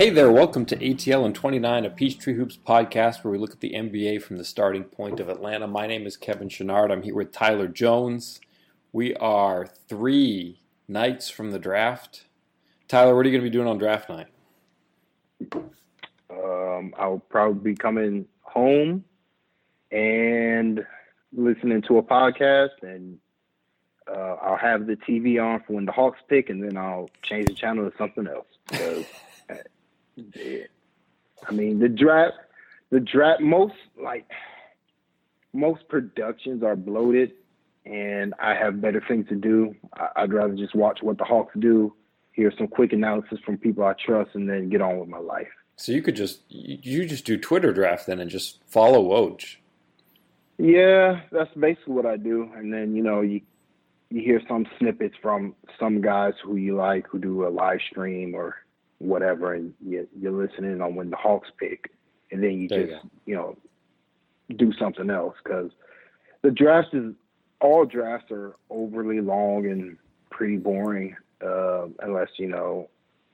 Hey there, welcome to ATL and 29, a Peachtree Hoops podcast where we look at the NBA from the starting point of Atlanta. My name is Kevin Chenard. I'm here with Tyler Jones. We are three nights from the draft. Tyler, what are you going to be doing on draft night? Um, I'll probably be coming home and listening to a podcast, and uh, I'll have the TV on for when the Hawks pick, and then I'll change the channel to something else. Because, I mean, the draft, the draft, most like most productions are bloated, and I have better things to do. I, would rather just watch what the Hawks do, hear some quick analysis from people I trust, and then get on with my life. So you could just you just do Twitter draft then and just follow Woj. Yeah, that's basically what I do, and then you know you you hear some snippets from some guys who you like who do a live stream or whatever, and you, you're listening on when the Hawks pick, and then you there just you, you know do something else because the draft is all drafts are overly long and pretty boring uh, unless you know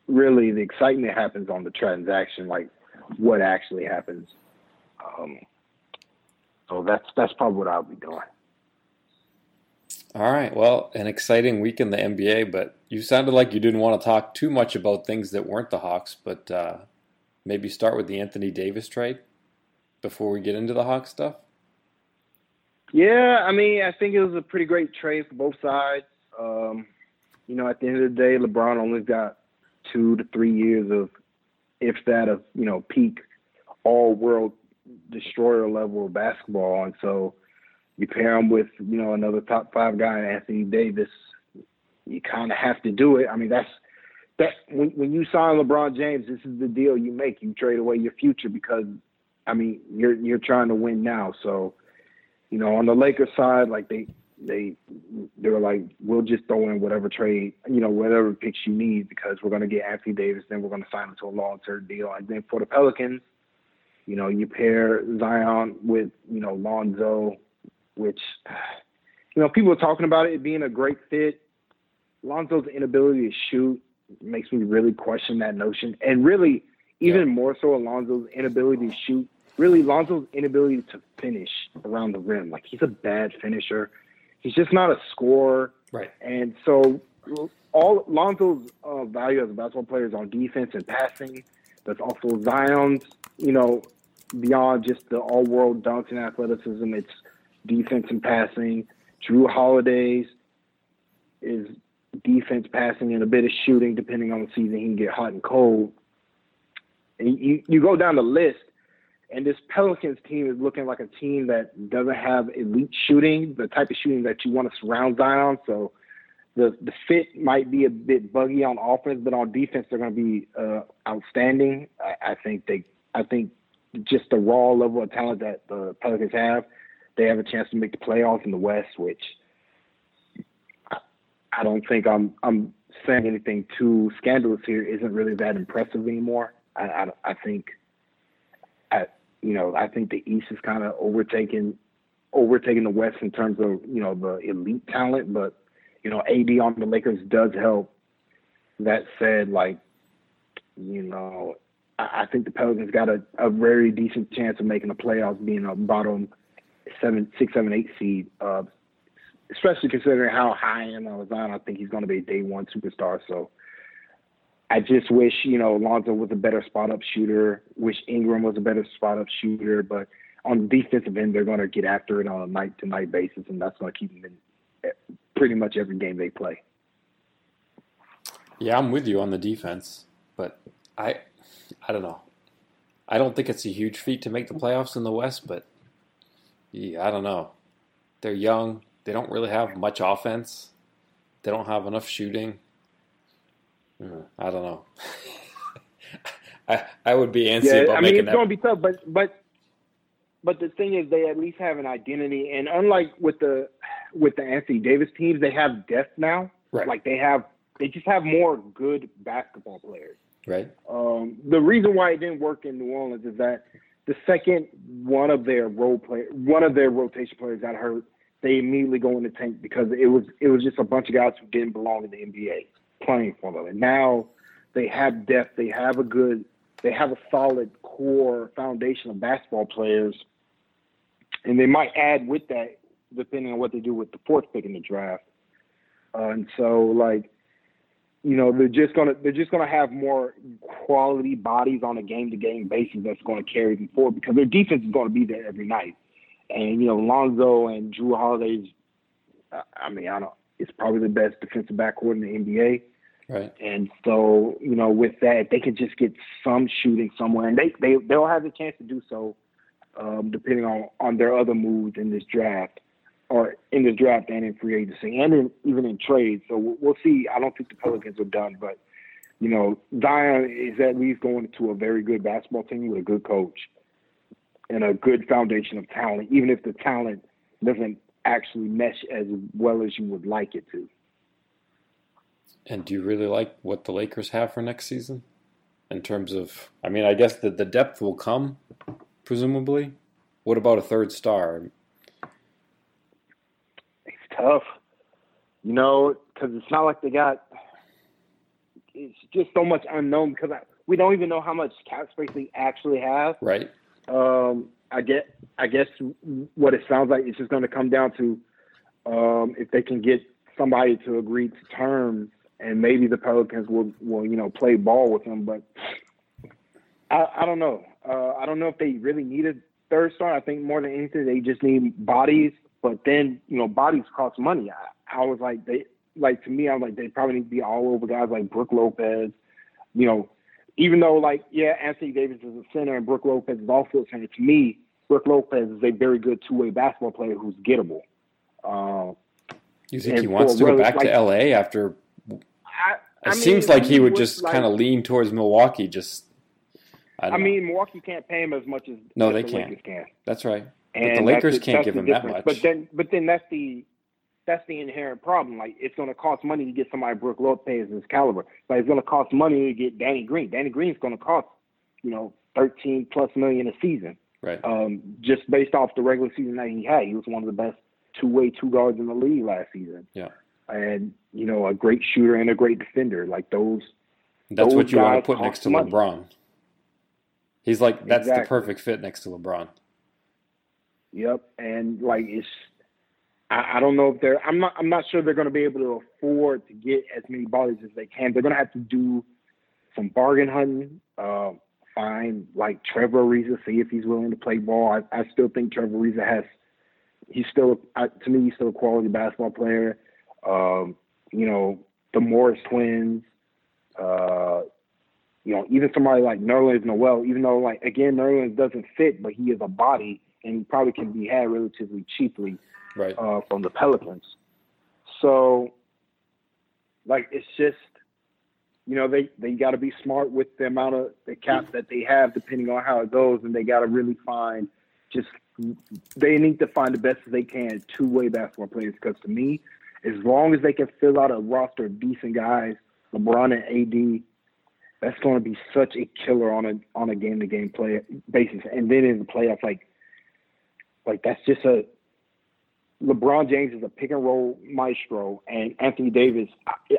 really the excitement happens on the transaction, like what actually happens. Um, so that's that's probably what I'll be doing. All right. Well, an exciting week in the NBA, but you sounded like you didn't want to talk too much about things that weren't the Hawks, but uh, maybe start with the Anthony Davis trade before we get into the Hawks stuff. Yeah, I mean, I think it was a pretty great trade for both sides. Um, you know, at the end of the day, LeBron only got two to three years of, if that, of you know, peak all world destroyer level basketball. And so you pair him with, you know, another top five guy, Anthony Davis, you kind of have to do it. I mean, that's that when when you sign LeBron James, this is the deal you make. You trade away your future because, I mean, you're you're trying to win now. So, you know, on the Lakers side, like they they they were like, we'll just throw in whatever trade, you know, whatever picks you need because we're gonna get Anthony Davis, then we're gonna sign him to a long term deal. And then for the Pelicans, you know, you pair Zion with, you know, Lonzo, which, you know, people are talking about it being a great fit. Lonzo's inability to shoot makes me really question that notion. And really, even yeah. more so, Alonzo's inability to shoot. Really, Lonzo's inability to finish around the rim. Like he's a bad finisher. He's just not a scorer. Right. And so, all Lonzo's uh, value as a basketball player is on defense and passing. That's also Zion's. You know, beyond just the all-world dunks and athleticism, it's defense and passing. Jrue Holiday's is defense, passing, and a bit of shooting, depending on the season. He can get hot and cold. And you, you go down the list, and this Pelicans team is looking like a team that doesn't have elite shooting, the type of shooting that you want to surround Zion. So the the fit might be a bit buggy on offense, but on defense they're going to be uh, outstanding. I, I think they, I think just the raw level of talent that the Pelicans have, they have a chance to make the playoffs in the West, which I, I don't think I'm I'm saying anything too scandalous here. Isn't really that impressive anymore. I I, I think, I you know I think the East is kind of overtaking overtaking the West in terms of you know the elite talent, but you know AD on the Lakers does help. That said, like you know I think the Pelicans got a, a very decent chance of making the playoffs, being a bottom seven, six, seven, eight seed. Uh, especially considering how high I am on I think he's going to be a day one superstar. So I just wish you know Lonzo was a better spot up shooter. Wish Ingram was a better spot up shooter. But on the defensive end, they're going to get after it on a night to night basis, and that's going to keep them in eh, pretty much every game they play. Yeah, I'm with you on the defense, but I I don't know. I don't think it's a huge feat to make the playoffs in the West, but I don't know. They're young. They don't really have much offense. They don't have enough shooting. Hmm, I don't know. I I would be antsy yeah, about I mean, it's going to be tough, but but but the thing is, they at least have an identity, and unlike with the with the Anthony Davis teams, they have depth now. Right. Like they have, they just have more good basketball players. Right. Um, the reason why it didn't work in New Orleans is that the second one of their role play, one of their rotation players got hurt, they immediately go in the tank because it was it was just a bunch of guys who didn't belong in the NBA playing for them. And now they have depth, they have a good they have a solid core foundation of basketball players, and they might add with that depending on what they do with the fourth pick in the draft. Uh, and so, like, you know, they're just gonna they're just gonna have more quality bodies on a game to game basis that's going to carry them forward because their defense is going to be there every night. And you know, Lonzo and Jrue Holiday's, I mean, I don't. It's probably the best defensive backcourt in the NBA. Right. And so, you know, with that, they can just get some shooting somewhere, and they they they'll have the chance to do so, um, depending on on their other moves in this draft or in the draft and in free agency and in, even in trade. So we'll see. I don't think the Pelicans are done, but you know, Zion is at least going to a very good basketball team with a good coach and a good foundation of talent, even if the talent doesn't actually mesh as well as you would like it to. And do you really like what the Lakers have for next season? In terms of, I mean, I guess that the depth will come, presumably. What about a third star? Tough, you know, because it's not like they got. It's just so much unknown because I, we don't even know how much cap space they actually have. Right. Um, I get. I guess what it sounds like it's just going to come down to um, if they can get somebody to agree to terms, and maybe the Pelicans will will you know play ball with them. But I, I don't know. Uh, I don't know if they really need a third star. I think more than anything, they just need bodies but then, you know, bodies cost money. I, I was like, they like to me, I'm like, they probably need to be all over guys like Brook Lopez. You know, even though like, yeah, Anthony Davis is a center and Brook Lopez is also a center. To me, Brook Lopez is a very good two way basketball player who's gettable. Uh, you think he wants to go back like, to LA after? I, I it mean, seems like he would just like, kind of lean towards Milwaukee. Just, I, I mean, Milwaukee can't pay him as much as no, they the can't. Can. That's right. And but the Lakers can't give him difference. that much. But then, but then that's the that's the inherent problem. Like it's going to cost money to get somebody Brook Lopez's caliber. Like it's going to cost money to get Danny Green. Danny Green's going to cost you know thirteen plus million a season. Right. Um, just based off the regular season that he had, he was one of the best two way two guards in the league last season. Yeah. And you know a great shooter and a great defender. Like those. That's those what you want to put next to money. LeBron. He's like that's Exactly. the perfect fit next to LeBron. Yep, and like it's, I, I don't know if they're. I'm not. I'm not sure they're going to be able to afford to get as many bodies as they can. They're going to have to do some bargain hunting. Uh, find like Trevor Ariza, see if he's willing to play ball. I, I still think Trevor Ariza has. He's still, I, to me, he's still a quality basketball player. Um, you know, the Morris twins. Uh, you know, even somebody like Nerlens Noel, even though like again Nerlens doesn't fit, but he is a body and probably can be had relatively cheaply Right. uh, from the Pelicans. So, like, it's just, you know, they they got to be smart with the amount of the cap that they have, depending on how it goes, and they got to really find just they need to find the best they can two way basketball players. Because to me, as long as they can fill out a roster of decent guys, LeBron and AD. That's going to be such a killer on a on a game to game play basis, and then in the playoffs, like like that's just a LeBron James is a pick and roll maestro, and Anthony Davis'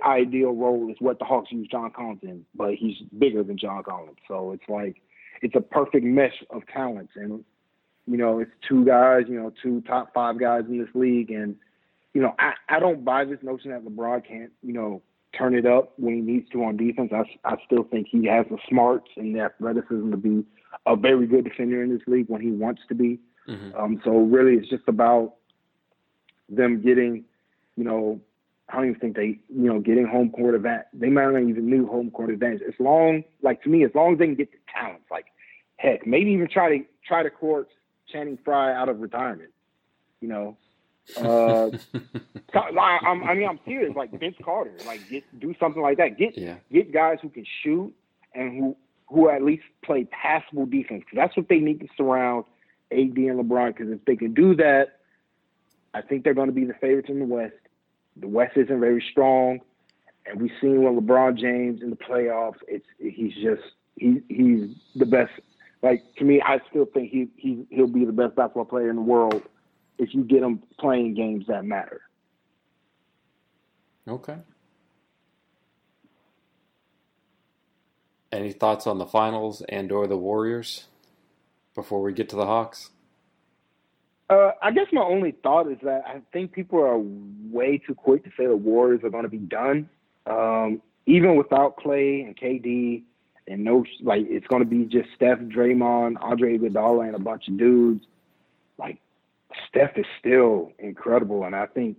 ideal role is what the Hawks use John Collins in, but he's bigger than John Collins. So it's like it's a perfect mesh of talents, and you know it's two guys, you know, two top five guys in this league, and you know I I don't buy this notion that LeBron can't you know turn it up when he needs to on defense. I I still think he has the smarts and the athleticism to be a very good defender in this league when he wants to be. Mhm. Um, so really, it's just about them getting, you know, I don't even think they, you know, getting home court advantage. They might not even need home court advantage. As long, like to me, as long as they can get the talents, like heck, maybe even try to try to court Channing Frye out of retirement. You know, uh, so, I, I'm, mean, I'm serious. Like Vince Carter, like get do something like that. Get yeah. get guys who can shoot and who who at least play passable defense. that's what they need to surround AD and LeBron. Because if they can do that, I think they're going to be the favorites in the West. The West isn't very strong, and we've seen when LeBron James in the playoffs, it's he's just he he's the best. Like to me, I still think he he he'll be the best basketball player in the world if you get him playing games that matter. Okay. Any thoughts on the finals and or the Warriors before we get to the Hawks? Uh, I guess my only thought is that I think people are way too quick to say the Warriors are going to be done. Um, even without Clay and KD, and no, like it's going to be just Steph, Draymond, Andre Iguodala, and a bunch of dudes. Like Steph is still incredible, and I think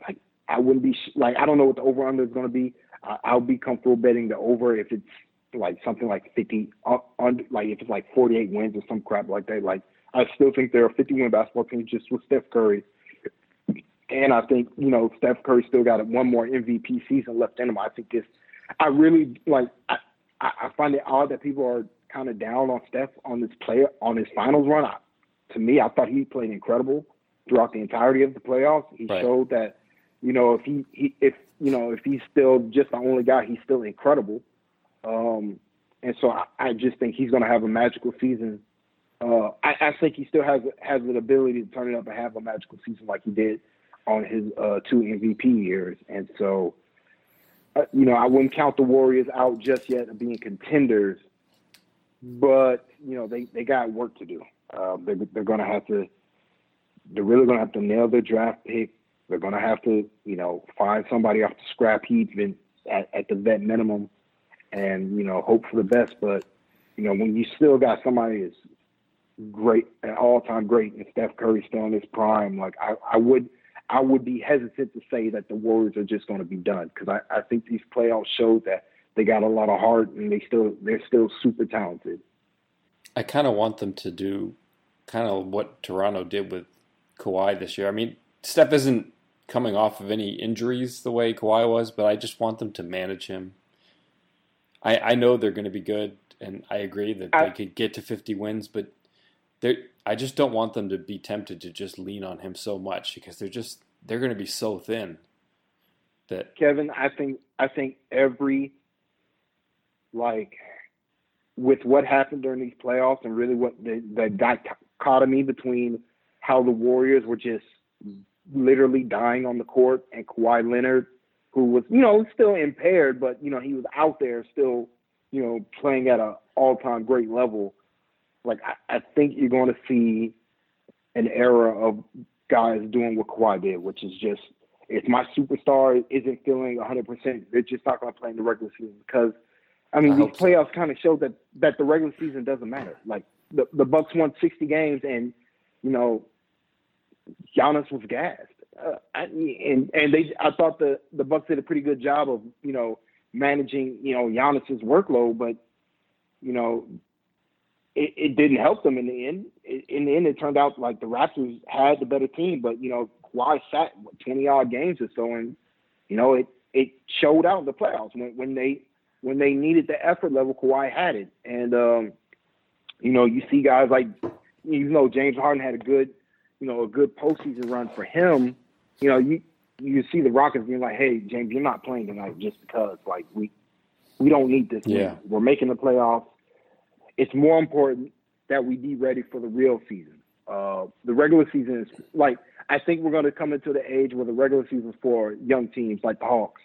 like I wouldn't be like I don't know what the over under is going to be. I, I'll be comfortable betting the over if it's like something like fifty, uh, under, like if it's like forty eight wins or some crap like that. Like I still think they're a 51 basketball team just with Steph Curry. And I think, you know, Steph Curry still got one more MVP season left in him. I think this, I really like, I, I find it odd that people are kind of down on Steph on this player, on his finals run. I, to me, I thought he played incredible throughout the entirety of the playoffs. He right. showed that, you know, if he, he, if, you know, if he's still just the only guy, he's still incredible. Um, and so I, I just think he's going to have a magical season uh, I, I, think he still has has the ability to turn it up and have a magical season like he did on his uh, two MVP years. And so, uh, you know, I wouldn't count the Warriors out just yet of being contenders, but you know, they they got work to do. Uh, they're they're going to have to. They're really going to have to nail their draft pick. They're going to have to, you know, find somebody off the scrap heap and at, at the vet minimum, and you know, hope for the best. But you know, when you still got somebody that's great, an all time great, and Steph Curry still in his prime. Like I, I would, I would be hesitant to say that the Warriors are just going to be done because I, I think these playoffs show that they got a lot of heart and they still, they're still super talented. I kind of want them to do kind of what Toronto did with Kawhi this year. I mean, Steph isn't coming off of any injuries the way Kawhi was, but I just want them to manage him. I, I know they're going to be good, and I agree that I, they could get to 50 wins, but they I just don't want them to be tempted to just lean on him so much because they're just they're going to be so thin. That Kevin, I think I think every like with what happened during these playoffs and really what the, the dichotomy between how the Warriors were just literally dying on the court and Kawhi Leonard, who was, you know, still impaired, but, you know, he was out there still, you know, playing at an all time great level like I, I think you're going to see an era of guys doing what Kawhi did, which is just if my superstar isn't feeling 100%, they're just not going to play in the regular season because I mean I these playoffs so. kind of show that that the regular season doesn't matter. Like the the Bucks won 60 games and you know Giannis was gassed. Uh, and and they I thought the the Bucks did a pretty good job of you know managing you know Giannis's workload, but you know it, it didn't help them in the end. in the end, it turned out like the Raptors had the better team, but you know Kawhi sat twenty odd games or so, and you know it it showed out in the playoffs when when they when they needed the effort level. Kawhi had it, and um, you know you see guys like even though James Harden had a good you know a good postseason run for him, you know you you see the Rockets being like, hey James, you're not playing tonight just because like we we don't need this. Yeah, we're making the playoffs it's more important that we be ready for the real season. Uh, the regular season is like I think we're going to come into the age where the regular season for young teams like the Hawks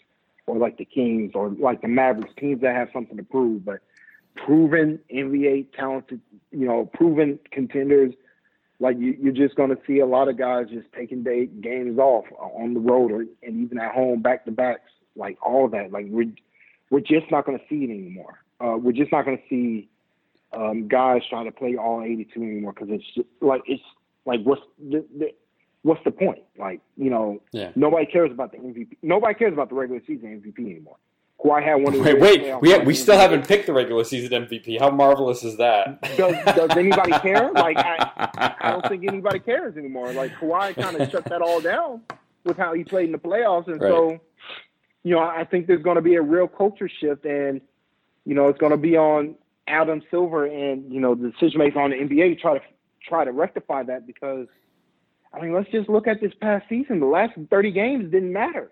or like the Kings or like the Mavericks, teams that have something to prove, but proven NBA talented, you know, proven contenders. Like you, you're just going to see a lot of guys just taking day, games off on the road or and even at home, back to backs, like all that. Like we're we're just not going to see it anymore. Uh, we're just not going to see um, guys trying to play all 82 anymore because it's just, like it's like what's the, the, what's the point? Like you know, yeah. nobody cares about the MVP. Nobody cares about the regular season MVP anymore. Kawhi had one. Of wait, wait, we we still haven't picked the regular season MVP. How marvelous is that? Does, does anybody care? Like I, I don't think anybody cares anymore. Like Kawhi kind of shut that all down with how he played in the playoffs, and right. so you know I think there's going to be a real culture shift, and you know it's going to be on Adam Silver and you know the decision makers on the NBA to try to try to rectify that because I mean let's just look at this past season. The last thirty games didn't matter.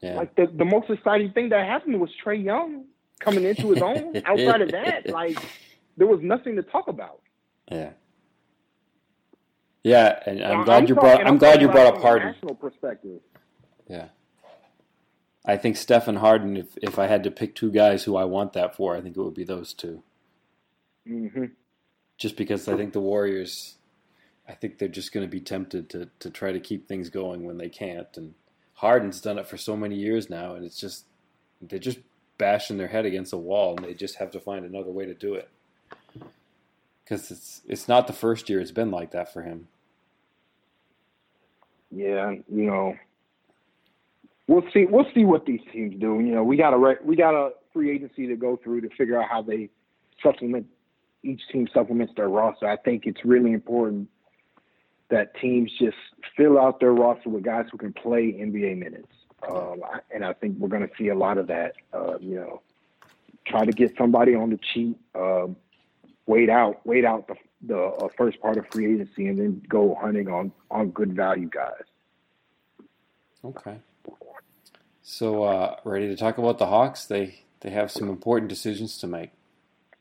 Yeah. Like the the most exciting thing that happened was Trae Young coming into his own. Outside of that, like there was nothing to talk about. Yeah. Yeah, and I'm glad I'm you brought. I'm, I'm glad you brought up Harden. National perspective. Yeah. I think Stephen Harden. If if I had to pick two guys who I want that for, I think it would be those 2 hmm Just because I think the Warriors, I think they're just going to be tempted to to try to keep things going when they can't. And Harden's done it for so many years now, and it's just they're just bashing their head against a wall, and they just have to find another way to do it. Because it's it's not the first year it's been like that for him. Yeah, you know, we'll see. We'll see what these teams do. You know, we got a we got a free agency to go through to figure out how they supplement each team supplements their roster. I think it's really important that teams just fill out their roster with guys who can play NBA minutes. Um, and I think we're going to see a lot of that. Uh, you know, try to get somebody on the cheap, um, wait out, wait out the the uh, first part of free agency, and then go hunting on on good value guys. Okay. So, uh, ready to talk about the Hawks? They they have some important decisions to make.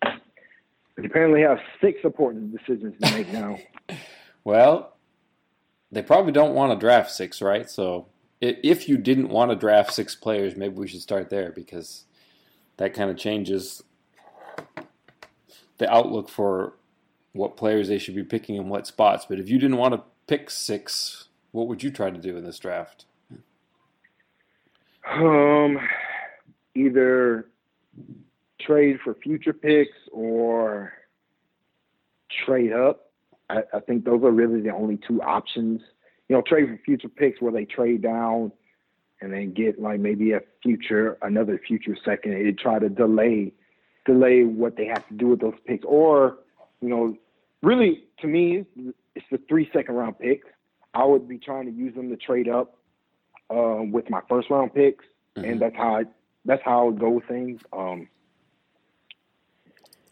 They apparently have six important decisions to make now. Well, they probably don't want to draft six, right? So, if you didn't want to draft six players, maybe we should start there because that kind of changes the outlook for what players they should be picking in what spots. But if you didn't want to pick six, what would you try to do in this draft? Um, either trade for future picks or trade up. I, I think those are really the only two options. You know, trade for future picks where they trade down and then get like maybe a future, another future second, and try to delay, delay what they have to do with those picks. Or, you know, really to me, it's the three second round picks. I would be trying to use them to trade up um, with my first round picks, Mhm. and that's how I that's how I would go with things. Um,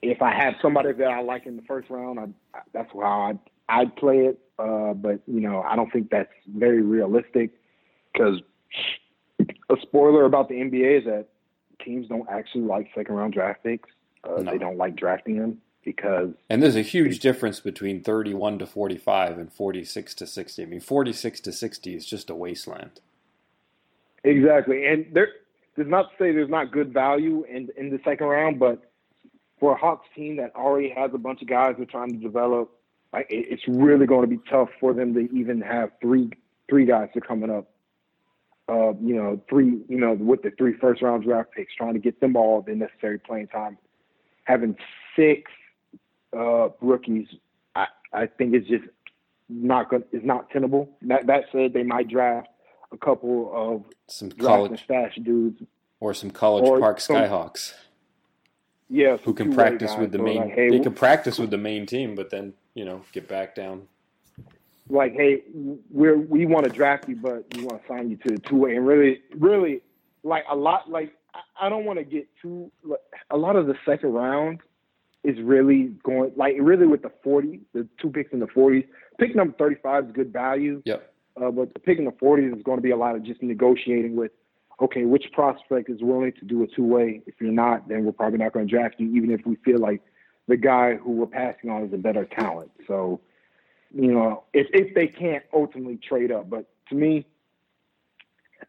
if I have somebody that I like in the first round, I, that's how I'd, I'd play it. Uh, but you know, I don't think that's very realistic because a spoiler about the NBA is that teams don't actually like second round draft picks. Uh, No. They don't like drafting them because And there's a huge difference between 31 to 45 and 46 to 60. I mean, 46 to 60 is just a wasteland. Exactly, and there does not say there's not good value in in the second round, but for a Hawks team that already has a bunch of guys they're trying to develop, like it, it's really going to be tough for them to even have three three guys that are coming up. Uh, you know, three you know with the three first round draft picks, trying to get them all the necessary playing time. Having six uh, rookies, I I think it's just not good. It's not tenable. That that said, they might draft a couple of Some college stash dudes. or some college Or park some- Skyhawks Yeah, who can practice with the main. Like, hey, they can practice with the main team, but then you know get back down. like, hey, we're we want to draft you, but we want to sign you to the two way. And really, really, like a lot. Like I, I don't want to get too. Like, a lot of the second round is really going like really with the forty, the two picks in the forties. Pick number thirty five is good value. Yep. Uh, but the pick in the 40s is going to be a lot of just negotiating with, okay, which prospect is willing to do a two way? If you're not, then we're probably not going to draft you, even if we feel like the guy who we're passing on is a better talent. So, you know, if, if they can't ultimately trade up. But to me,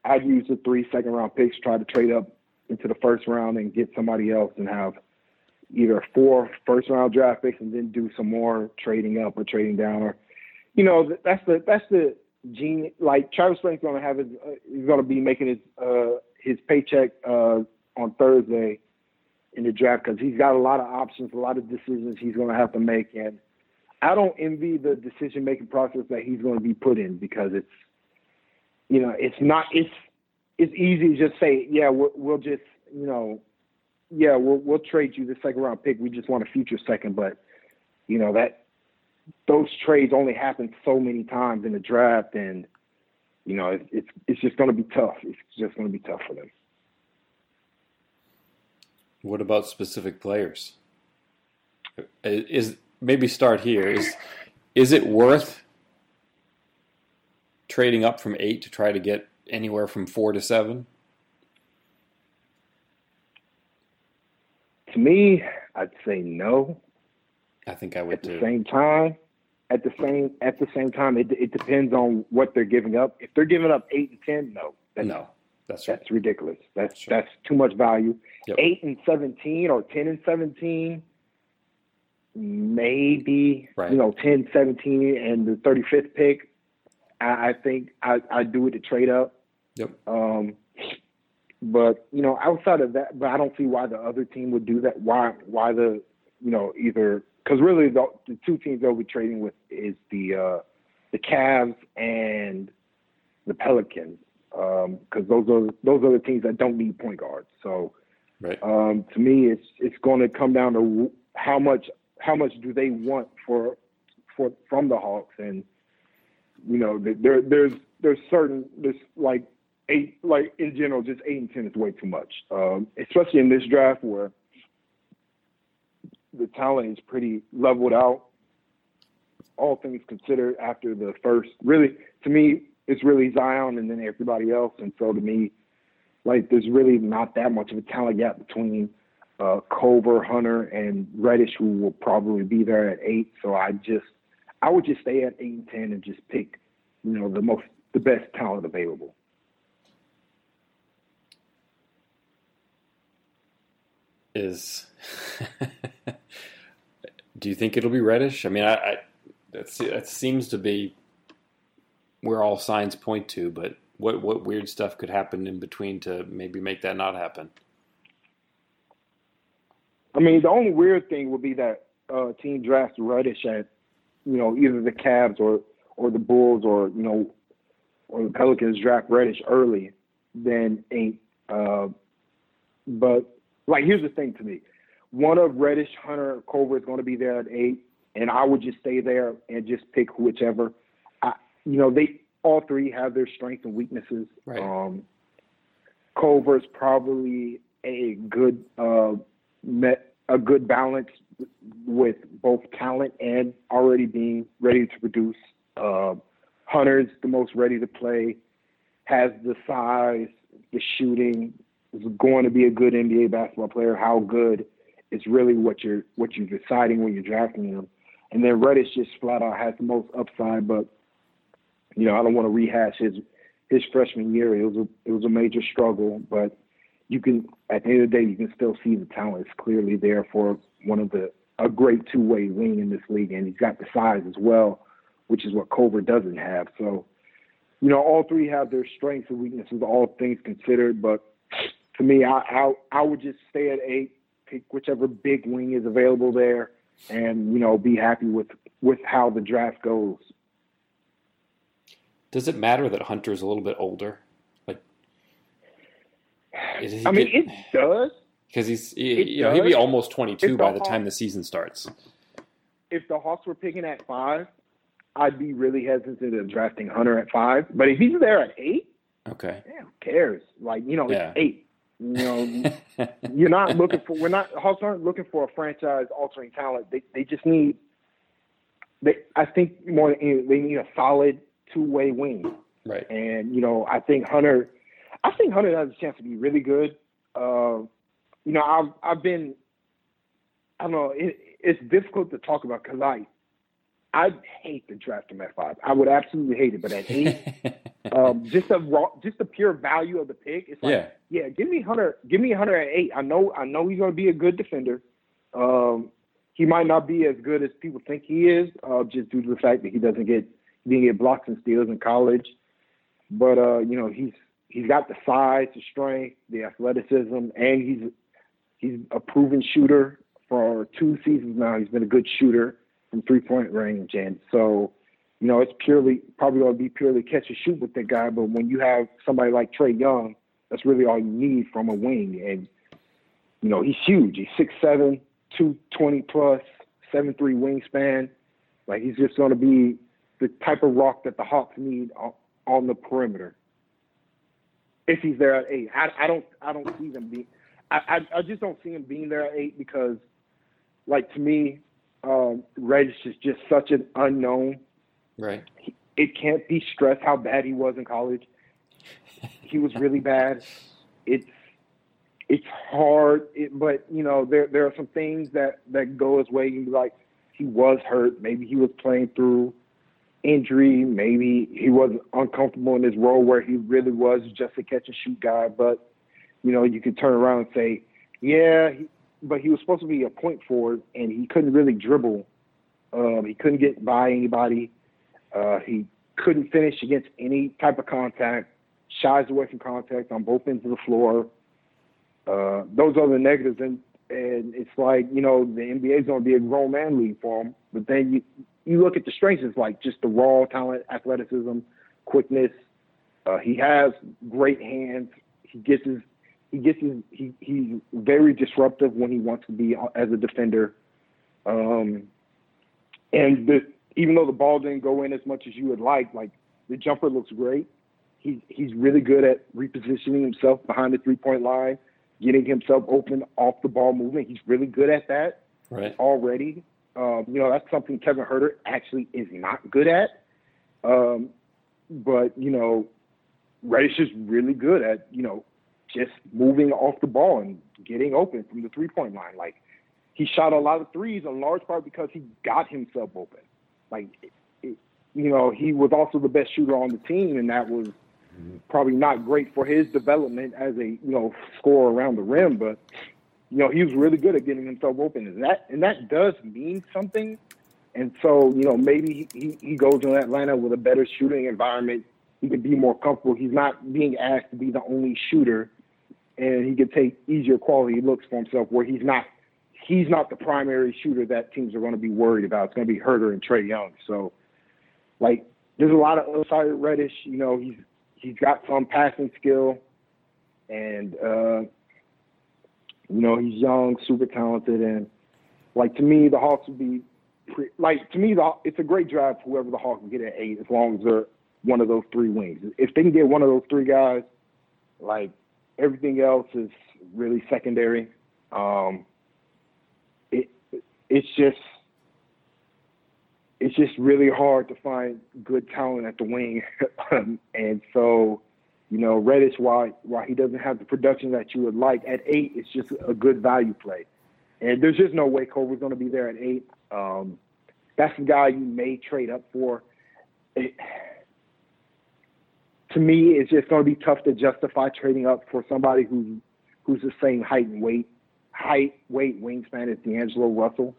I'd use the three second round picks, try to trade up into the first round and get somebody else and have either four first round draft picks and then do some more trading up or trading down or you know that's the that's the gene like Travis going to have his uh, he's going to be making his uh his paycheck uh on Thursday in the draft because he's got a lot of options, a lot of decisions he's going to have to make, and I don't envy the decision making process that he's going to be put in because it's you know it's not it's it's easy to just say yeah we'll, we'll just you know yeah we'll we'll trade you the second round pick. We just want a future second but you know that those trades only happen so many times in the draft, and you know it's it's, it's just going to be tough. It's just going to be tough for them. What about specific players? Is maybe start here. Is is it worth trading up from eight to try to get anywhere from four to seven? To me, I'd say no. I think I would At the too. same time, at the same at the same time, it it depends on what they're giving up. If they're giving up eight and ten, no, that's, No, That's right. That's ridiculous. That's Sure. that's too much value. Yep. Eight and seventeen or ten and seventeen, maybe Right. you know 10, 17, and the thirty fifth pick. I, I think I I do it to trade up. Yep. Um, but you know, outside of that, but I don't see why the other team would do that. Why why the you know either because really the, the two teams they'll be trading with is the uh, the Cavs and the Pelicans because those are those are the teams that don't need point guards. So Right. um, to me, it's it's going to come down to how much how much do they want for for from the Hawks, and you know there there's there's certain there's like eight like in general just eight and ten is way too much, um, especially in this draft where the talent is pretty leveled out. All things considered, after the first, really to me, it's really Zion and then everybody else, and so to me, like there's really not that much of a talent gap between uh, Culver, Hunter, and Reddish, who will probably be there at eight. So I just, I would just stay at eight and ten and just pick, you know, the most, the best talent available. Is do you think it'll be Reddish? I mean, I, I that seems to be where all signs point to, but what what weird stuff could happen in between to maybe make that not happen? I mean, the only weird thing would be that uh, team drafts Reddish at, you know, either the Cavs or or the Bulls or you know, or the Pelicans draft Reddish early, then eight. Uh, but like, here's the thing to me: one of Reddish, Hunter, Culver is going to be there at eight, and I would just stay there and just pick whichever. I, you know, they all three have their strengths and weaknesses. Right. Um, Culver is probably a good uh, met a good balance with both talent and already being ready to produce. Uh, Hunter's the most ready to play, has the size, the shooting, is going to be a good NBA basketball player. How good is really what you're what you're deciding when you're drafting him. And then Reddish just flat out has the most upside, but you know I don't want to rehash his his freshman year. It was a it was a major struggle, but you can at the end of the day you can still see the talent is clearly there for one of the a great two way wing in this league, and he's got the size as well, which is what Culver doesn't have. So, you know, all three have their strengths and weaknesses, all things considered. But to me, I I, I would just stay at eight, pick whichever big wing is available there, and you know, be happy with with how the draft goes. Does it matter that Hunter's a little bit older? Like, I mean, get- it does. because he's he, it you know he'll be almost twenty two by the the Hawks- time the season starts. if the Hawks were picking at five, I'd be really hesitant of drafting Hunter at five. But if he's there at eight, Okay. yeah, who cares? Like, you know, Yeah. it's eight. You know, you're not looking for we're not Hawks aren't looking for a franchise altering talent. They they just need they I think more than anything, they need a solid two way wing. right. And, you know, I think Hunter I think Hunter has a chance to be really good. Uh, you know, I've I've been I don't know, it, it's difficult to talk about because I I'd hate to draft him at five. I would absolutely hate it, but at eight, um, just the raw, just the pure value of the pick. It's like, yeah. yeah, give me Hunter. Give me Hunter at eight. I know. I know he's going to be a good defender. Um, he might not be as good as people think he is, uh, just due to the fact that he doesn't get he didn't get blocks and steals in college. But uh, you know, he's he's got the size, the strength, the athleticism, and he's he's a proven shooter for two seasons now. He's been a good shooter from three point range, and so you know, it's purely probably going to be purely catch and shoot with that guy. But when you have somebody like Trae Young, that's really all you need from a wing. And you know, he's huge. He's six seven, two twenty plus, seven three wingspan. Like he's just going to be the type of rock that the Hawks need on, on the perimeter. If he's there at eight, I, I don't I don't see them being. I, I I just don't see him being there at eight because, like to me, um, Reddish is just such an unknown Right. it can't be stressed how bad he was in college. He was really bad. It's it's hard, it, but you know there there are some things that that go his way. You can be like he was hurt, maybe he was playing through injury. Maybe he was uncomfortable in his role where he really was just a catch and shoot guy. But you know, you could turn around and say, yeah, he, but he was supposed to be a point forward, and he couldn't really dribble. Um, he couldn't get by anybody. Uh, he couldn't finish against any type of contact. Shies away from contact on both ends of the floor. Uh, those are the negatives, and and it's like you know the NBA is going to be a grown man league for him. But then you you look at the strengths, it's like just the raw talent, athleticism, quickness. Uh, he has great hands. He gets his he gets his he he's very disruptive when he wants to be as a defender. Um, and the, even though the ball didn't go in as much as you would like, like the jumper looks great. He's he's really good at repositioning himself behind the three point line, getting himself open off the ball movement. He's really good at that right. already. Um, you know, that's something Kevin Huerter actually is not good at. Um, but, you know, Reddish is really good at, you know, just moving off the ball and getting open from the three point line. Like, he shot a lot of threes in large part because he got himself open. Like, it, you know, he was also the best shooter on the team, and that was probably not great for his development as a, you know, scorer around the rim. But, you know, he was really good at getting himself open. And that and that does mean something. And so, you know, maybe he, he goes to Atlanta with a better shooting environment. He can be more comfortable. He's not being asked to be the only shooter, and he can take easier quality looks for himself where he's not he's not the primary shooter that teams are going to be worried about. It's going to be Huerter and Trae Young. So, like, there's a lot of upside Reddish. You know, he's he's got some passing skill, and uh, you know, he's young, super talented, and like to me, the Hawks would be like to me, the, it's a great drive for whoever the Hawks can get at eight, as long as they're one of those three wings. If they can get one of those three guys, like everything else is really secondary. Um, it it's just it's just really hard to find good talent at the wing, and so you know, Reddish, while while he doesn't have the production that you would like at eight, it's just a good value play. And there's just no way Culver's going to be there at eight. Um, that's the guy you may trade up for. It, to me, it's just going to be tough to justify trading up for somebody who's who's the same height and weight, height, weight, wingspan as D'Angelo Russell.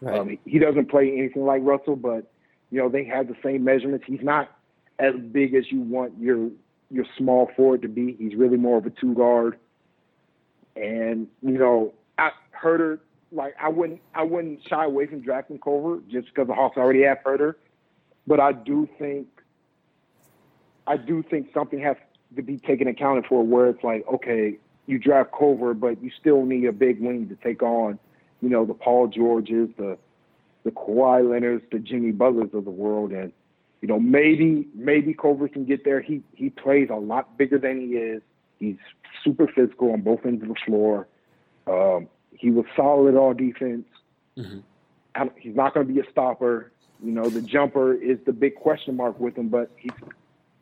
Right. Um, he doesn't play anything like Russell, but you know they have the same measurements. He's not as big as you want your your small forward to be. He's really more of a two guard. And you know, I Huerter, like I wouldn't I wouldn't shy away from drafting Culver just because the Hawks already have Huerter. But I do think I do think something has to be taken accounted for where it's like, okay, you draft Culver, but you still need a big wing to take on, you know, the Paul Georges, the the Kawhi Leonards, the Jimmy Butlers of the world, and you know, maybe maybe Culver can get there. He he plays a lot bigger than he is. He's super physical on both ends of the floor. Um, he was solid all defense. Mm-hmm. He's not going to be a stopper. You know, the jumper is the big question mark with him, but he's,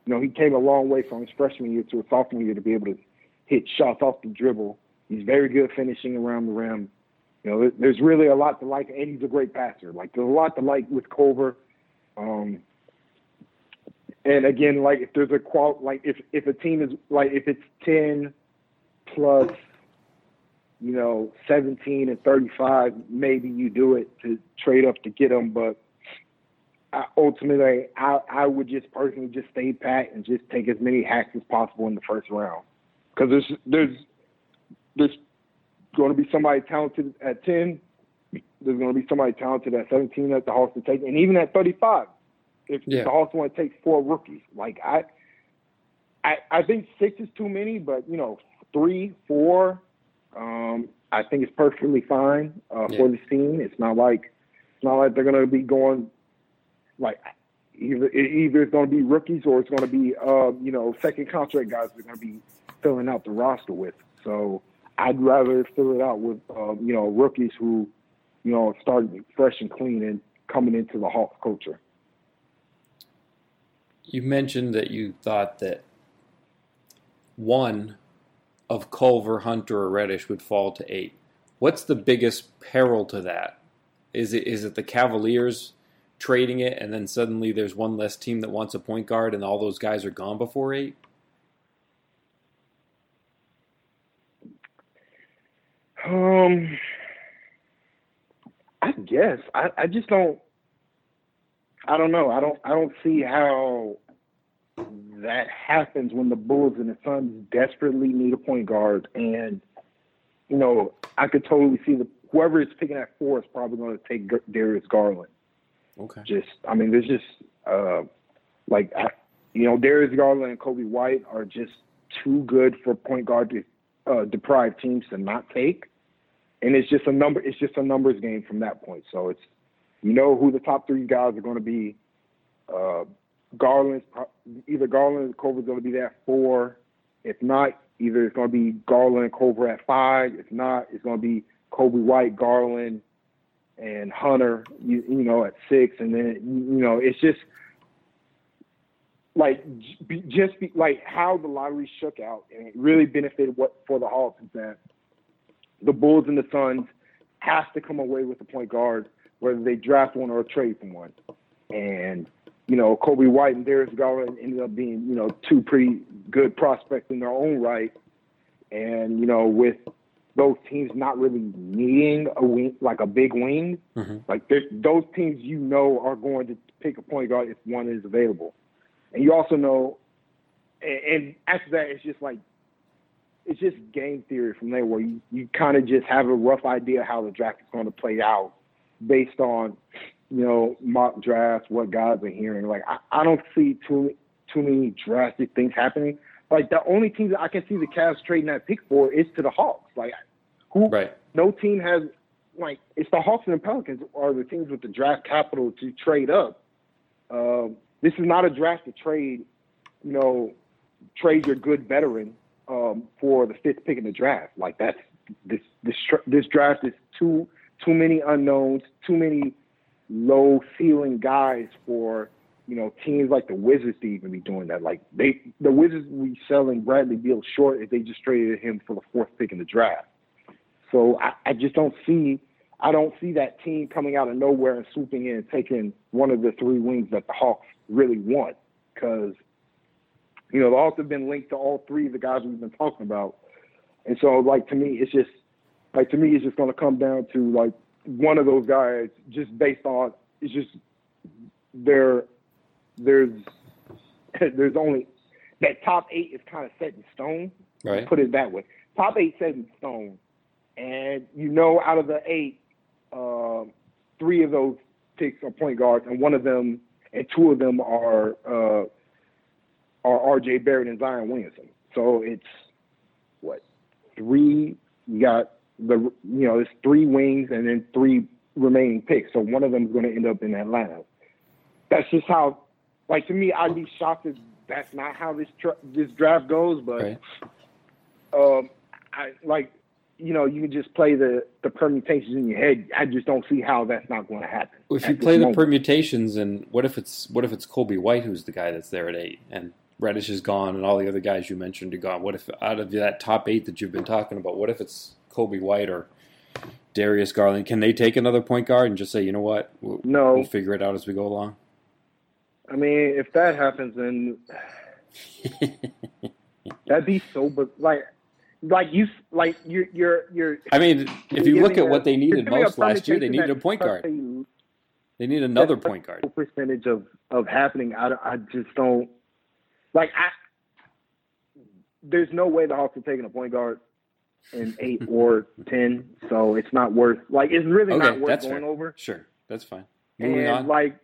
you know, he came a long way from his freshman year to his sophomore year to be able to hit shots off the dribble. He's very good finishing around the rim. You know, there's really a lot to like, and he's a great passer. Like, there's a lot to like with Culver. Um, and again, like if there's a qual, like if if a team is like if it's ten plus, you know, seventeen and thirty five, maybe you do it to trade up to get them. But I, ultimately, I I would just personally just stay pat and just take as many hacks as possible in the first round, because there's there's there's going to be somebody talented at ten. There's going to be somebody talented at 17 that the Hawks to take, and even at 35 if Yeah. the Hawks want to take four rookies. Like I, I, I think six is too many, but you know, three, four, um, I think it's perfectly fine uh, Yeah. for the team. It's not like it's not like they're going to be going like either either it's going to be rookies or it's going to be uh, you know second contract guys they're going to be filling out the roster with. So I'd rather fill it out with um, you know rookies who you know starting fresh and clean and coming into the Hawks culture. You mentioned that you thought that one of Culver, Hunter, or Reddish would fall to eight. What's the biggest peril to that? Is it is it the Cavaliers trading it, and then suddenly there's one less team that wants a point guard, and all those guys are gone before eight? Um, I guess I, I just don't. I don't know. I don't. I don't see how that happens when the Bulls and the Suns desperately need a point guard, and you know, I could totally see the whoever is picking at four is probably going to take Darius Garland. Okay. Just, I mean, there's just uh, like you know, Darius Garland and Coby White are just too good for point guard uh, deprived teams to not take and it's just a number. It's just a numbers game from that point. So it's you know who the top three guys are going to be. Uh, Garland, either Garland and Culver's going to be there at four. If not, either it's going to be Garland and Culver at five. If not, it's going to be Coby White, Garland, and Hunter. You, you know at six, and then you know it's just like just be, like how the lottery shook out, and it really benefited what for the Hawks is that the Bulls and the Suns has to come away with a point guard, whether they draft one or trade for one. And you know, Coby White and Darius Garland ended up being you know two pretty good prospects in their own right. And you know, with those teams not really needing a wing, like a big wing, mm-hmm. like those teams you know are going to pick a point guard if one is available. And you also know, and, and after that, it's just like it's just game theory from there where you, you kind of just have a rough idea how the draft is going to play out based on, you know, mock drafts, what guys are hearing. Like I, I don't see too too many drastic things happening. Like the only team that I can see the Cavs trading that pick for is to the Hawks. Like who right. no team has like it's the Hawks and the Pelicans are the teams with the draft capital to trade up. Um, this is not a draft to trade, you know, trade your good veteran um, for the fifth pick in the draft. Like that's this this this draft is too too many unknowns, too many low ceiling guys for you know teams like the Wizards to even be doing that. Like they the Wizards will be selling Bradley Beal short if they just traded him for the fourth pick in the draft. So I, I just don't see I don't see that team coming out of nowhere and swooping in and taking one of the three wings that the Hawks really want because you know, the Hawks have been linked to all three of the guys we've been talking about. And so, like, to me, it's just, like, to me, it's just going to come down to, like, one of those guys just based on, it's just, there, there's, there's only, that top eight is kind of set in stone. Right. Put it that way. Top eight set in stone. And you know, out of the eight, uh, three of those picks are point guards, and one of them and two of them are uh, are R.J. Barrett and Zion Williamson. So it's what three? You got the you know it's three wings and then three remaining picks. So one of them is going to end up in Atlanta. That's just how. Like to me, I'd be shocked if that's not how this tra- this draft goes. But right. um, I like you know, you can just play the, the permutations in your head. I just don't see how that's not going to happen. Well, if you play the moment. permutations, and what if it's what if it's Coby White who's the guy that's there at eight, and Reddish is gone and all the other guys you mentioned are gone. What if out of that top eight that you've been talking about, what if it's Coby White or Darius Garland? Can they take another point guard and just say, you know what, we'll, no, we'll figure it out as we go along? I mean, if that happens, then that'd be so. But like, like you, like you're, you're, you're. I mean, if you look at a, what they needed most last year, they needed a point guard. They need another point guard. Percentage of of happening, I, I just don't. Like I, there's no way the Hawks are taking a point guard in eight or ten, so it's not worth. Like it's really okay, not worth going fair. over. Sure, that's fine. Moving and on. like,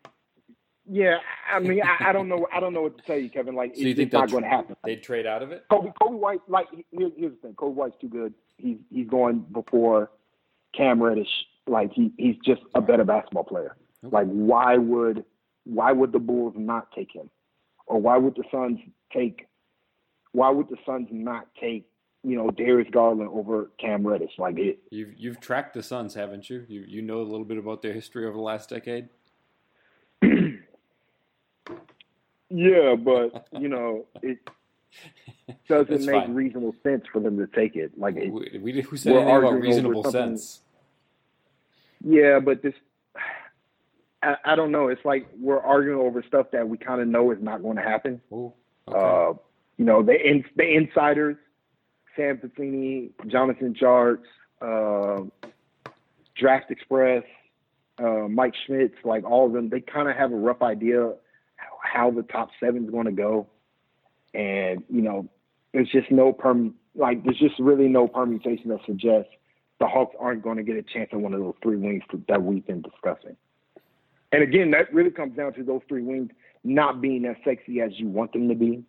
yeah, I mean, I, I, don't know. I don't know what to tell you, Kevin. Like, so you it's, not going to happen. They'd trade out of it. Kobe, Coby White, like, here's, here's the thing. Coby White's too good. He's he's going before Cam Reddish. Like, he he's just a better basketball player. Okay. Like, why would why would the Bulls not take him? or why would the Suns take? Why would the Suns not take you know Darius Garland over Cam Reddish? Like it. You've you've tracked the Suns, haven't you? You you know a little bit about their history over the last decade. Yeah, but you know it doesn't That's make fine. reasonable sense for them to take it. Like it, we, we who said anything about reasonable sense? Yeah, but this I, I don't know. It's like we're arguing over stuff that we kind of know is not going to happen. Ooh, okay. Uh, you know, the in, the insiders, Sam Vecenie, Jonathan Jarts, uh, Draft Express, uh, Mike Schmitz, like all of them, they kind of have a rough idea how the top seven is going to go, and you know, there's just no perm like there's just really no permutation that suggests the Hawks aren't going to get a chance at one of those three wings that we've been discussing. And again, that really comes down to those three wings not being as sexy as you want them to be,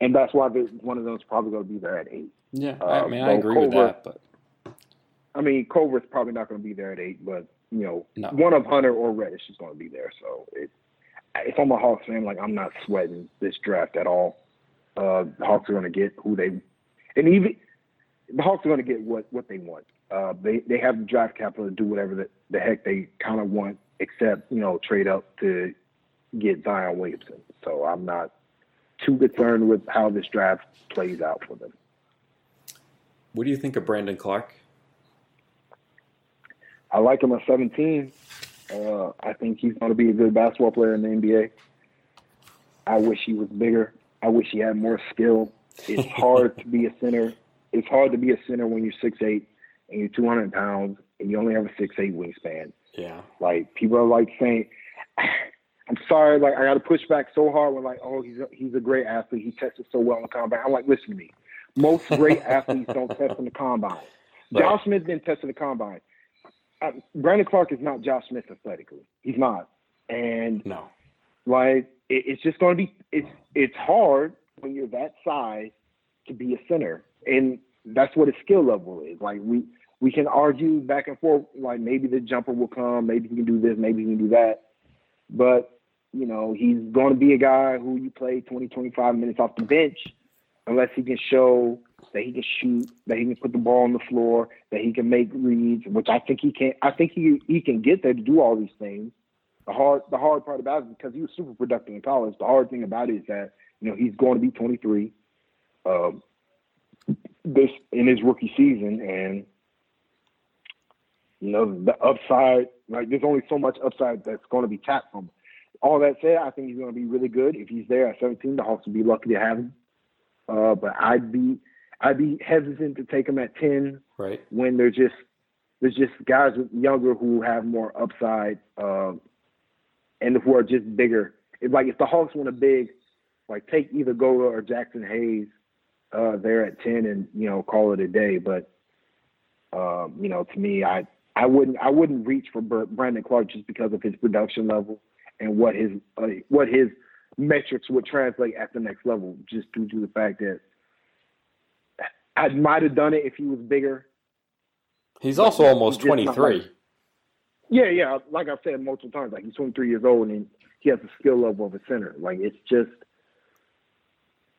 and that's why one of those probably going to be there at eight. Yeah, I uh, mean, I agree Culver, with that, but I mean, Culver's probably not going to be there at eight, but you know, no. one of Hunter or Reddish is going to be there. So it, if I'm a Hawks fan, like I'm not sweating this draft at all. Uh, the Hawks are going to get who they, and even the Hawks are going to get what what they want. Uh, they they have the draft capital to do whatever the, the heck they kind of want, except you know trade up to get Zion Williamson. So I'm not too concerned with how this draft plays out for them. What do you think of Brandon Clarke? I like him at 17. Uh, I think he's going to be a good basketball player in the NBA. I wish he was bigger. I wish he had more skill. It's hard to be a center. It's hard to be a center when you're six eight and you're 200 pounds and you only have a six eight wingspan. Yeah. Like people are like saying, I'm sorry, like I got to push back so hard when like, oh, he's a, he's a great athlete. He tested so well in the combine. I'm like, listen to me. Most great athletes don't test in the combine. Right. Josh Smith didn't test in the combine. Brandon Clarke is not Josh Smith athletically. He's not. And no, like it, it's just going to be it's it's hard when you're that size to be a center, and that's what his skill level is. Like we we can argue back and forth. Like maybe the jumper will come, maybe he can do this, maybe he can do that, but you know he's going to be a guy who you play 20, 25 minutes off the bench unless he can show that he can shoot, that he can put the ball on the floor, that he can make reads, which I think he can. I think he he can get there to do all these things. The hard the hard part about it because he was super productive in college. The hard thing about it is that you know he's going to be 23 um, this in his rookie season, and you know the upside. Like there's only so much upside that's going to be tapped from. All that said, I think he's going to be really good. If he's there at 17, the Hawks will be lucky to have him. Uh, but I'd be I'd be hesitant to take him at ten. Right. When they're just there's just guys younger who have more upside, uh, and who are just bigger. It's like if the Hawks want a big, like take either Goga or Jaxson Hayes uh, there at ten, and you know call it a day. But um, you know, to me, I I wouldn't I wouldn't reach for Brandon Clarke just because of his production level and what his uh, what his metrics would translate at the next level, just due to the fact that I might have done it if he was bigger. He's also almost twenty three. yeah, yeah. Like I've said multiple times, like he's twenty three years old and he has the skill level of a center. Like it's just,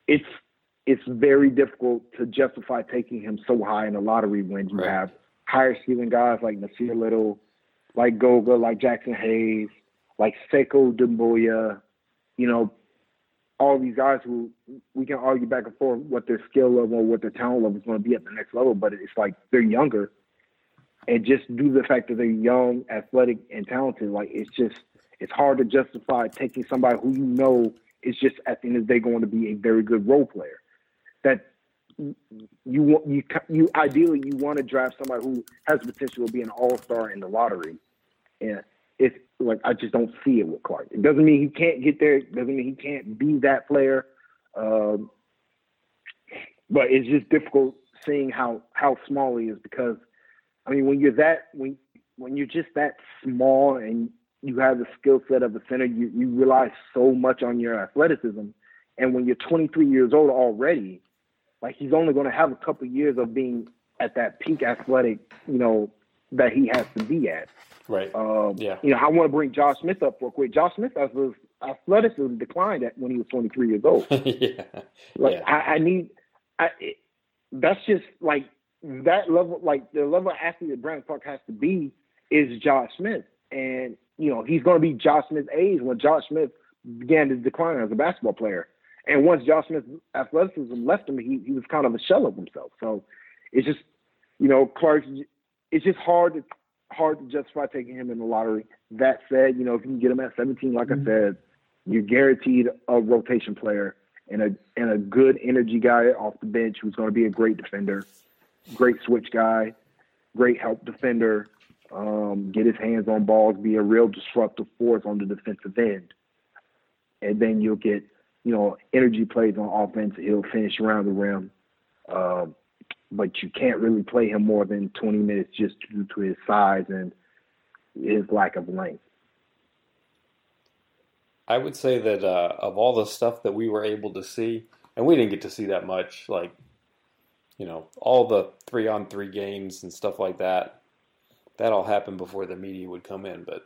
it's it's very difficult to justify taking him so high in the lottery when you right. have higher ceiling guys like Nassir Little, like Goga, like Jaxson Hayes, like Sekou Doumbouya, you know, all these guys who we can argue back and forth what their skill level, or what their talent level is going to be at the next level, but it's like they're younger, and just due to the fact that they're young, athletic, and talented, like it's just it's hard to justify taking somebody who you know is just at the end of the day going to be a very good role player. That you want you you ideally you want to draft somebody who has the potential to be an all star in the lottery, and it's like I just don't see it with Clarke. It doesn't mean he can't get there. It doesn't mean he can't be that player. Um, but it's just difficult seeing how how small he is because I mean when you're that when when you're just that small and you have the skill set of a center, you, you rely so much on your athleticism. And when you're 23 years old already, like he's only going to have a couple years of being at that peak athletic, you know, that he has to be at. Right. Um, yeah. You know, I want to bring Josh Smith up real quick. Josh Smith his athleticism declined at when he was 23 years old. yeah. Like yeah. I, I need, I. It, that's just like that level. Like the level of athlete that Brandon Clarke has to be is Josh Smith, and you know he's going to be Josh Smith's age when Josh Smith began to decline as a basketball player. And once Josh Smith's athleticism left him, he, he was kind of a shell of himself. So it's just, you know, Clarke. It's just hard to hard to justify taking him in the lottery. That said, you know, if you can get him at 17, like mm-hmm. I said, you're guaranteed a rotation player and a and a good energy guy off the bench who's going to be a great defender, great switch guy, great help defender, um, get his hands on balls, be a real disruptive force on the defensive end, and then you'll get you know energy plays on offense. He'll finish around the rim. Um, but you can't really play him more than 20 minutes just due to his size and his lack of length. I would say that uh, of all the stuff that we were able to see, and we didn't get to see that much, like, you know, all the three on three games and stuff like that, that all happened before the media would come in. But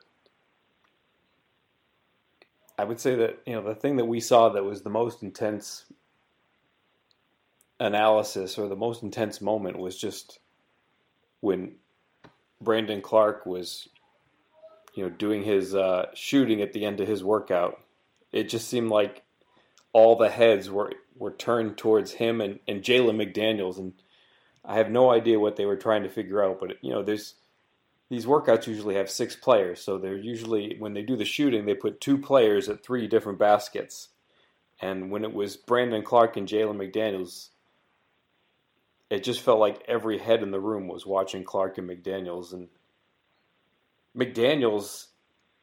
I would say that, you know, the thing that we saw that was the most intense analysis or the most intense moment was just when Brandon Clarke was, you know, doing his uh, shooting at the end of his workout. It just seemed like all the heads were were turned towards him and, and Jalen McDaniels, and I have no idea what they were trying to figure out. But you know, there's these workouts usually have six players, so they're usually when they do the shooting, they put two players at three different baskets. And when it was Brandon Clarke and Jalen McDaniels, it just felt like every head in the room was watching Clarke and McDaniels, and McDaniels,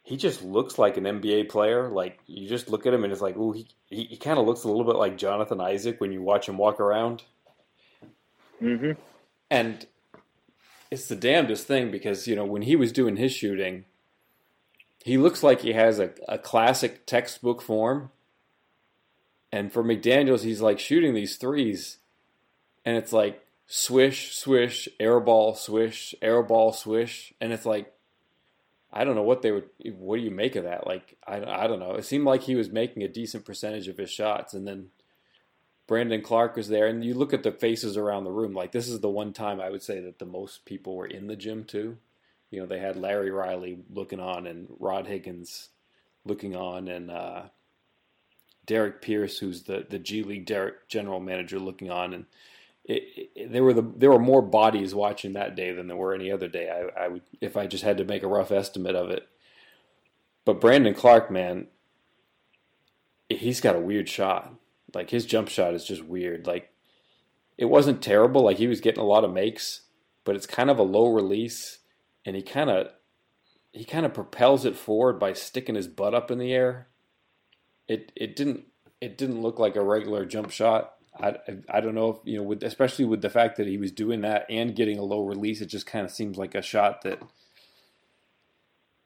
he just looks like an NBA player. Like you just look at him and it's like, ooh, he he, he kind of looks a little bit like Jonathan Isaac when you watch him walk around. Mm-hmm. And it's the damnedest thing because you know when he was doing his shooting, he looks like he has a, a classic textbook form. And for McDaniels, he's like shooting these threes and it's like swish, swish, air ball, swish, air ball, swish, and it's like I don't know what they would. What do you make of that? Like I, I don't know. It seemed like he was making a decent percentage of his shots, and then Brandon Clarke was there, and you look at the faces around the room. Like this is the one time I would say that the most people were in the gym too. You know, they had Larry Riley looking on, and Rod Higgins looking on, and uh, Derek Pierce, who's the the G League Derek general manager, looking on, and it, it, there were the there were more bodies watching that day than there were any other day. I, I would if I just had to make a rough estimate of it. But Brandon Clarke, man, he's got a weird shot. Like his jump shot is just weird. Like it wasn't terrible. Like he was getting a lot of makes, but it's kind of a low release, and he kind of he kind of propels it forward by sticking his butt up in the air. It it didn't it didn't look like a regular jump shot I, I don't know if you know with especially with the fact that he was doing that and getting a low release, it just kind of seems like a shot that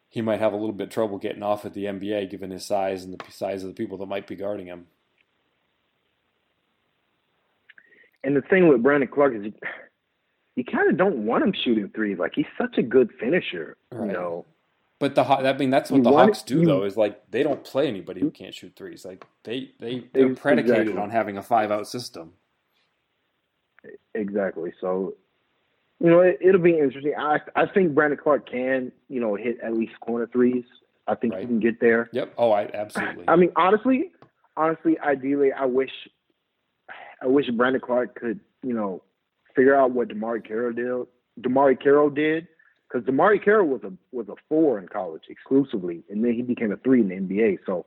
he might have a little bit trouble getting off at the NBA given his size and the size of the people that might be guarding him. And the thing with Brandon Clarke is, you, you kind of don't want him shooting threes. Like he's such a good finisher, right. you know. But the I mean that's what you the Hawks do you, though is like they don't play anybody who can't shoot threes. Like they they they're predicated exactly. on having a five out system. Exactly. So you know it, will be interesting. I I think Brandon Clarke can you know hit at least corner threes. I think right. he can get there. Yep. Oh, I absolutely. I mean honestly, honestly, ideally, I wish I wish Brandon Clarke could you know figure out what DeMarre Carroll did. DeMarre Carroll did because DeMarre Carroll was a was a four in college exclusively, and then he became a three in the NBA. So,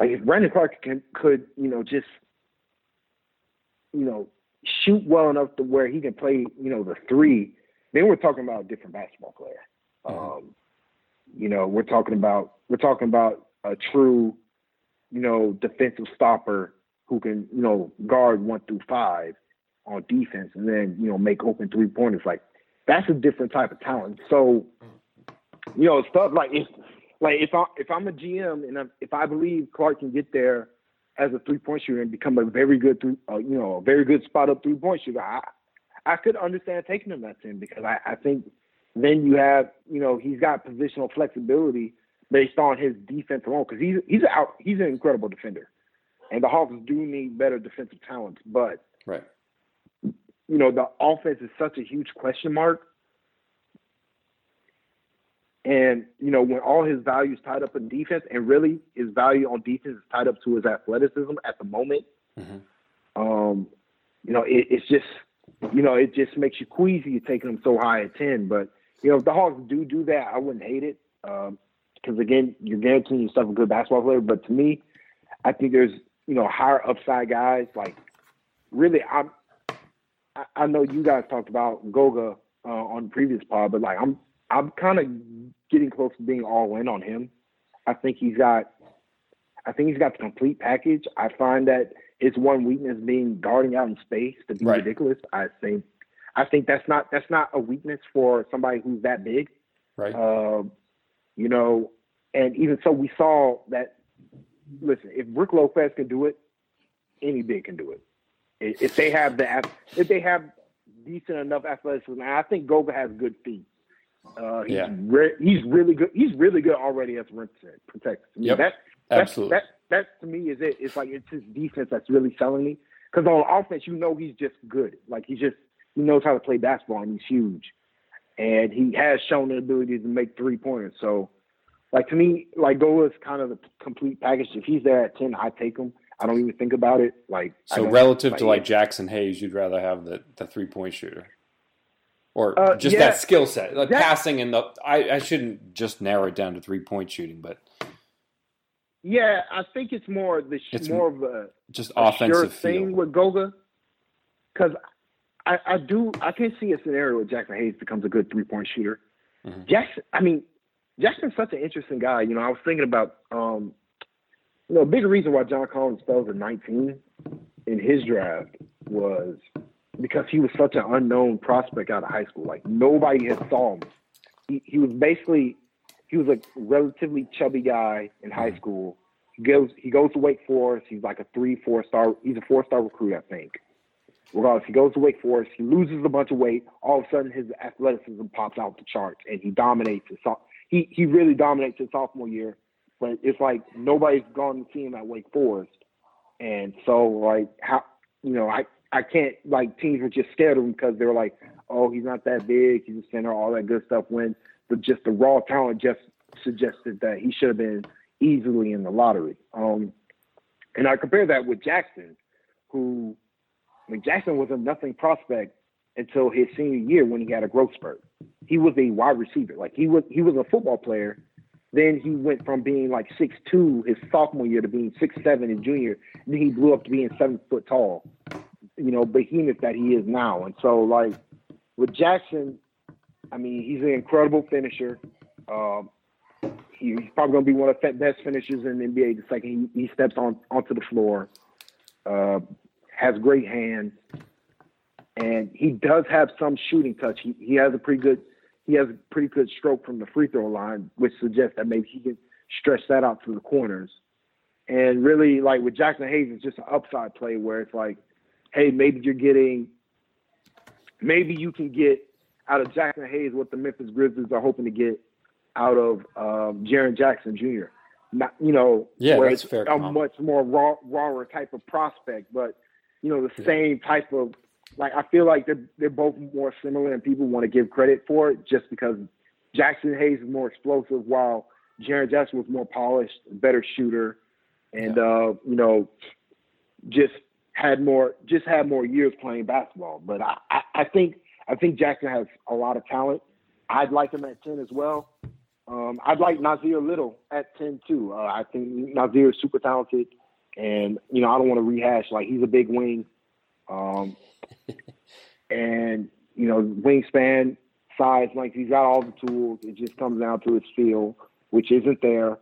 like if Brandon Clarke can, could you know just you know shoot well enough to where he can play you know the three, then we're talking about a different basketball player. Mm-hmm. Um, you know, we're talking about we're talking about a true you know defensive stopper who can you know guard one through five on defense and then you know make open three pointers like that's a different type of talent. So, you know, stuff like if like if I if I'm a GM and if I believe Clarke can get there as a three point shooter and become a very good three, uh, you know, a very good spot up three point shooter, I I could understand taking him at ten because I, I think then you have you know he's got positional flexibility based on his defense alone because he's he's out he's an incredible defender, and the Hawks do need better defensive talent, but right you know, the offense is such a huge question mark. And, you know, when all his value is tied up in defense, and really his value on defense is tied up to his athleticism at the moment, mm-hmm. um, you know, it, it's just, you know, it just makes you queasy taking him so high at 10. But you know, if the Hawks do do that, I wouldn't hate it. Because um, again, you're guaranteeing yourself a good basketball player. But to me, I think there's you know higher upside guys. Like really, I'm. I know you guys talked about Goga uh, on the previous pod, but like I'm, I'm kind of getting close to being all in on him. I think he's got, I think he's got the complete package. I find that his one weakness being guarding out in space to be right. ridiculous. I think I think that's not that's not a weakness for somebody who's that big. Right. Uh, you know, and even so, we saw that. Listen, if Brook Lopez can do it, any big can do it. If they have the if they have decent enough athleticism, I think Goga has good feet. Uh, he's yeah. Re- he's really good. He's really good already as a rim protector. Yep. That, Absolutely. That, that to me is it. It's like it's his defense that's really selling me. Because on offense, you know he's just good. Like he's just he knows how to play basketball and he's huge. And he has shown the ability to make three pointers. So, like to me, like Goga is kind of the complete package. If he's there at ten, I take him. I don't even think about it. Like so, relative like, to like Jaxson Hayes, you'd rather have the the three point shooter, or uh, just yeah. that skill set, like that, passing and the. I, I shouldn't just narrow it down to three point shooting, but yeah, I think it's more the it's more of a just a offensive sure thing with Goga because I, I do I can't see a scenario where Jaxson Hayes becomes a good three point shooter. Mm-hmm. Jaxson, I mean, Jaxson's such an interesting guy. You know, I was thinking about um, you know, a big reason why John Collins fell to 19 in his draft was because he was such an unknown prospect out of high school. Like nobody had saw him. He, he was basically he was a relatively chubby guy in high mm-hmm. school. He goes he goes to Wake Forest. He's like a three four star. He's a four star recruit, I think. Regardless, he goes to Wake Forest. He loses a bunch of weight. All of a sudden, his athleticism pops out the charts, and he dominates his. He he really dominates his sophomore year. But it's like nobody's gone to see him at Wake Forest, and so like how you know I I can't like teams were just scared of him because they were like, oh he's not that big, he's a center, all that good stuff. When but just the raw talent just suggested that he should have been easily in the lottery. Um, and I compare that with Jaxson, who I mean, Jaxson was a nothing prospect until his senior year when he had a growth spurt. He was a wide receiver. Like he was he was a football player. Then he went from being like six two his sophomore year to being six seven in junior. Then he blew up to being seven foot tall. You know, behemoth that he is now. And so like with Jaxson, I mean, he's an incredible finisher. Um, he's probably going to be one of the best finishers in the NBA the second he, he steps on onto the floor. Uh, has great hands, and he does have some shooting touch. He, he has a pretty good he has a pretty good stroke from the free throw line, which suggests that maybe he can stretch that out to the corners. And really, like with Jaxson Hayes, it's just an upside play where it's like, hey, maybe you're getting, maybe you can get out of Jaxson Hayes what the Memphis Grizzlies are hoping to get out of um, Jaren Jackson Jr. Not, you know, yeah, that's fair. A much more raw, rawer type of prospect, but you know, the yeah. same type of like I feel like they're they're both more similar, and people want to give credit for it just because Jaxson Hayes is more explosive, while Jaren Jackson was more polished, better shooter, and yeah. uh, you know, just had more just had more years playing basketball. But I, I, I think I think Jaxson has a lot of talent. I'd like him at ten as well. Um, I'd like Nassir Little at ten too. Uh, I think Nassir is super talented, and you know I don't want to rehash like he's a big wing. Um, and you know, wingspan, size, like he's got all the tools. It just comes down to his feel, which isn't there.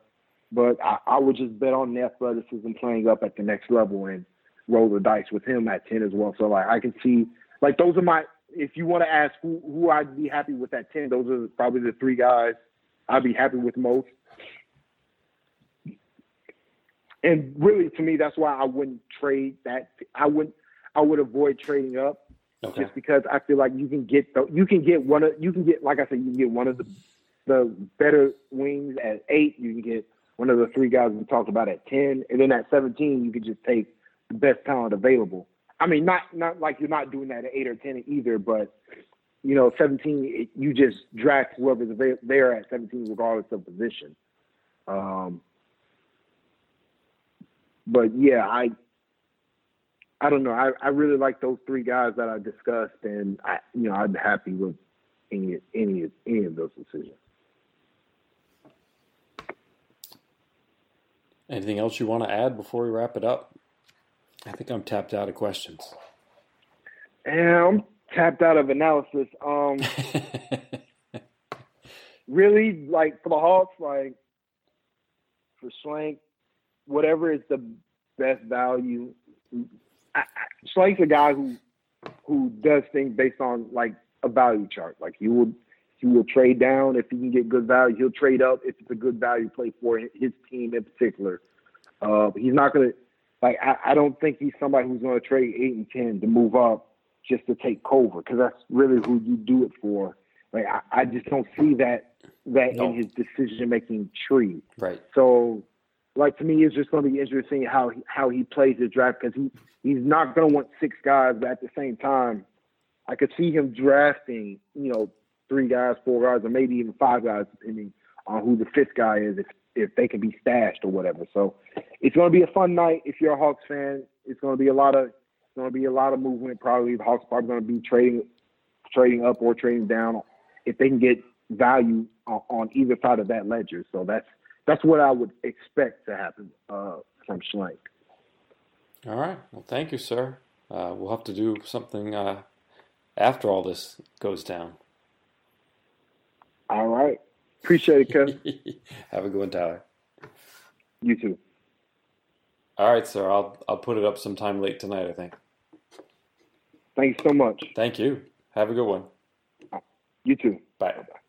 But I, I would just bet on the athleticism playing up at the next level and roll the dice with him at ten as well. So like I can see like those are my if you want to ask who who I'd be happy with at ten, those are probably the three guys I'd be happy with most. And really, to me, that's why I wouldn't trade that. I wouldn't I would avoid trading up okay. just because I feel like you can get the, you can get one of you can get like I said you can get one of the the better wings at eight. You can get one of the three guys we talked about at ten, and then at seventeen you can just take the best talent available. I mean, not not like you're not doing that at eight or ten either, but you know, seventeen you just draft whoever's there at seventeen, regardless of position. Um, but yeah, I I don't know. I, I really like those three guys that I discussed, and I, you know, I'm happy with any any any of those decisions. Anything else you want to add before we wrap it up? I think I'm tapped out of questions. And I'm tapped out of analysis. Um, really, like for the Hawks, like for Schlenk, whatever is the best value. I, I, a guy who who does things based on like a value chart. Like he will he will trade down if he can get good value. He'll trade up if it's a good value play for his team in particular. Uh, he's not gonna like. I, I don't think he's somebody who's gonna trade eight and ten to move up just to take Culver because that's really who you do it for. Like I, I just don't see that that no. in his decision making tree. Right. So, like to me, it's just going to be interesting how he, how he plays the draft because he he's not going to want six guys, but at the same time, I could see him drafting you know three guys, four guys, or maybe even five guys, depending on who the fifth guy is, if if they can be stashed or whatever. So, it's going to be a fun night if you're a Hawks fan. It's going to be a lot of it's going to be a lot of movement. Probably the Hawks probably going to be trading trading up or trading down if they can get value on, on either side of that ledger. So that's that's what I would expect to happen uh, from Schlenk. All right. Well, thank you, sir. Uh, we'll have to do something uh, after all this goes down. All right. Appreciate it, Kevin. have a good one, Tyler. You too. All right, sir. I'll I'll put it up sometime late tonight. I think. Thanks so much. Thank you. Have a good one. You too. Bye. Bye.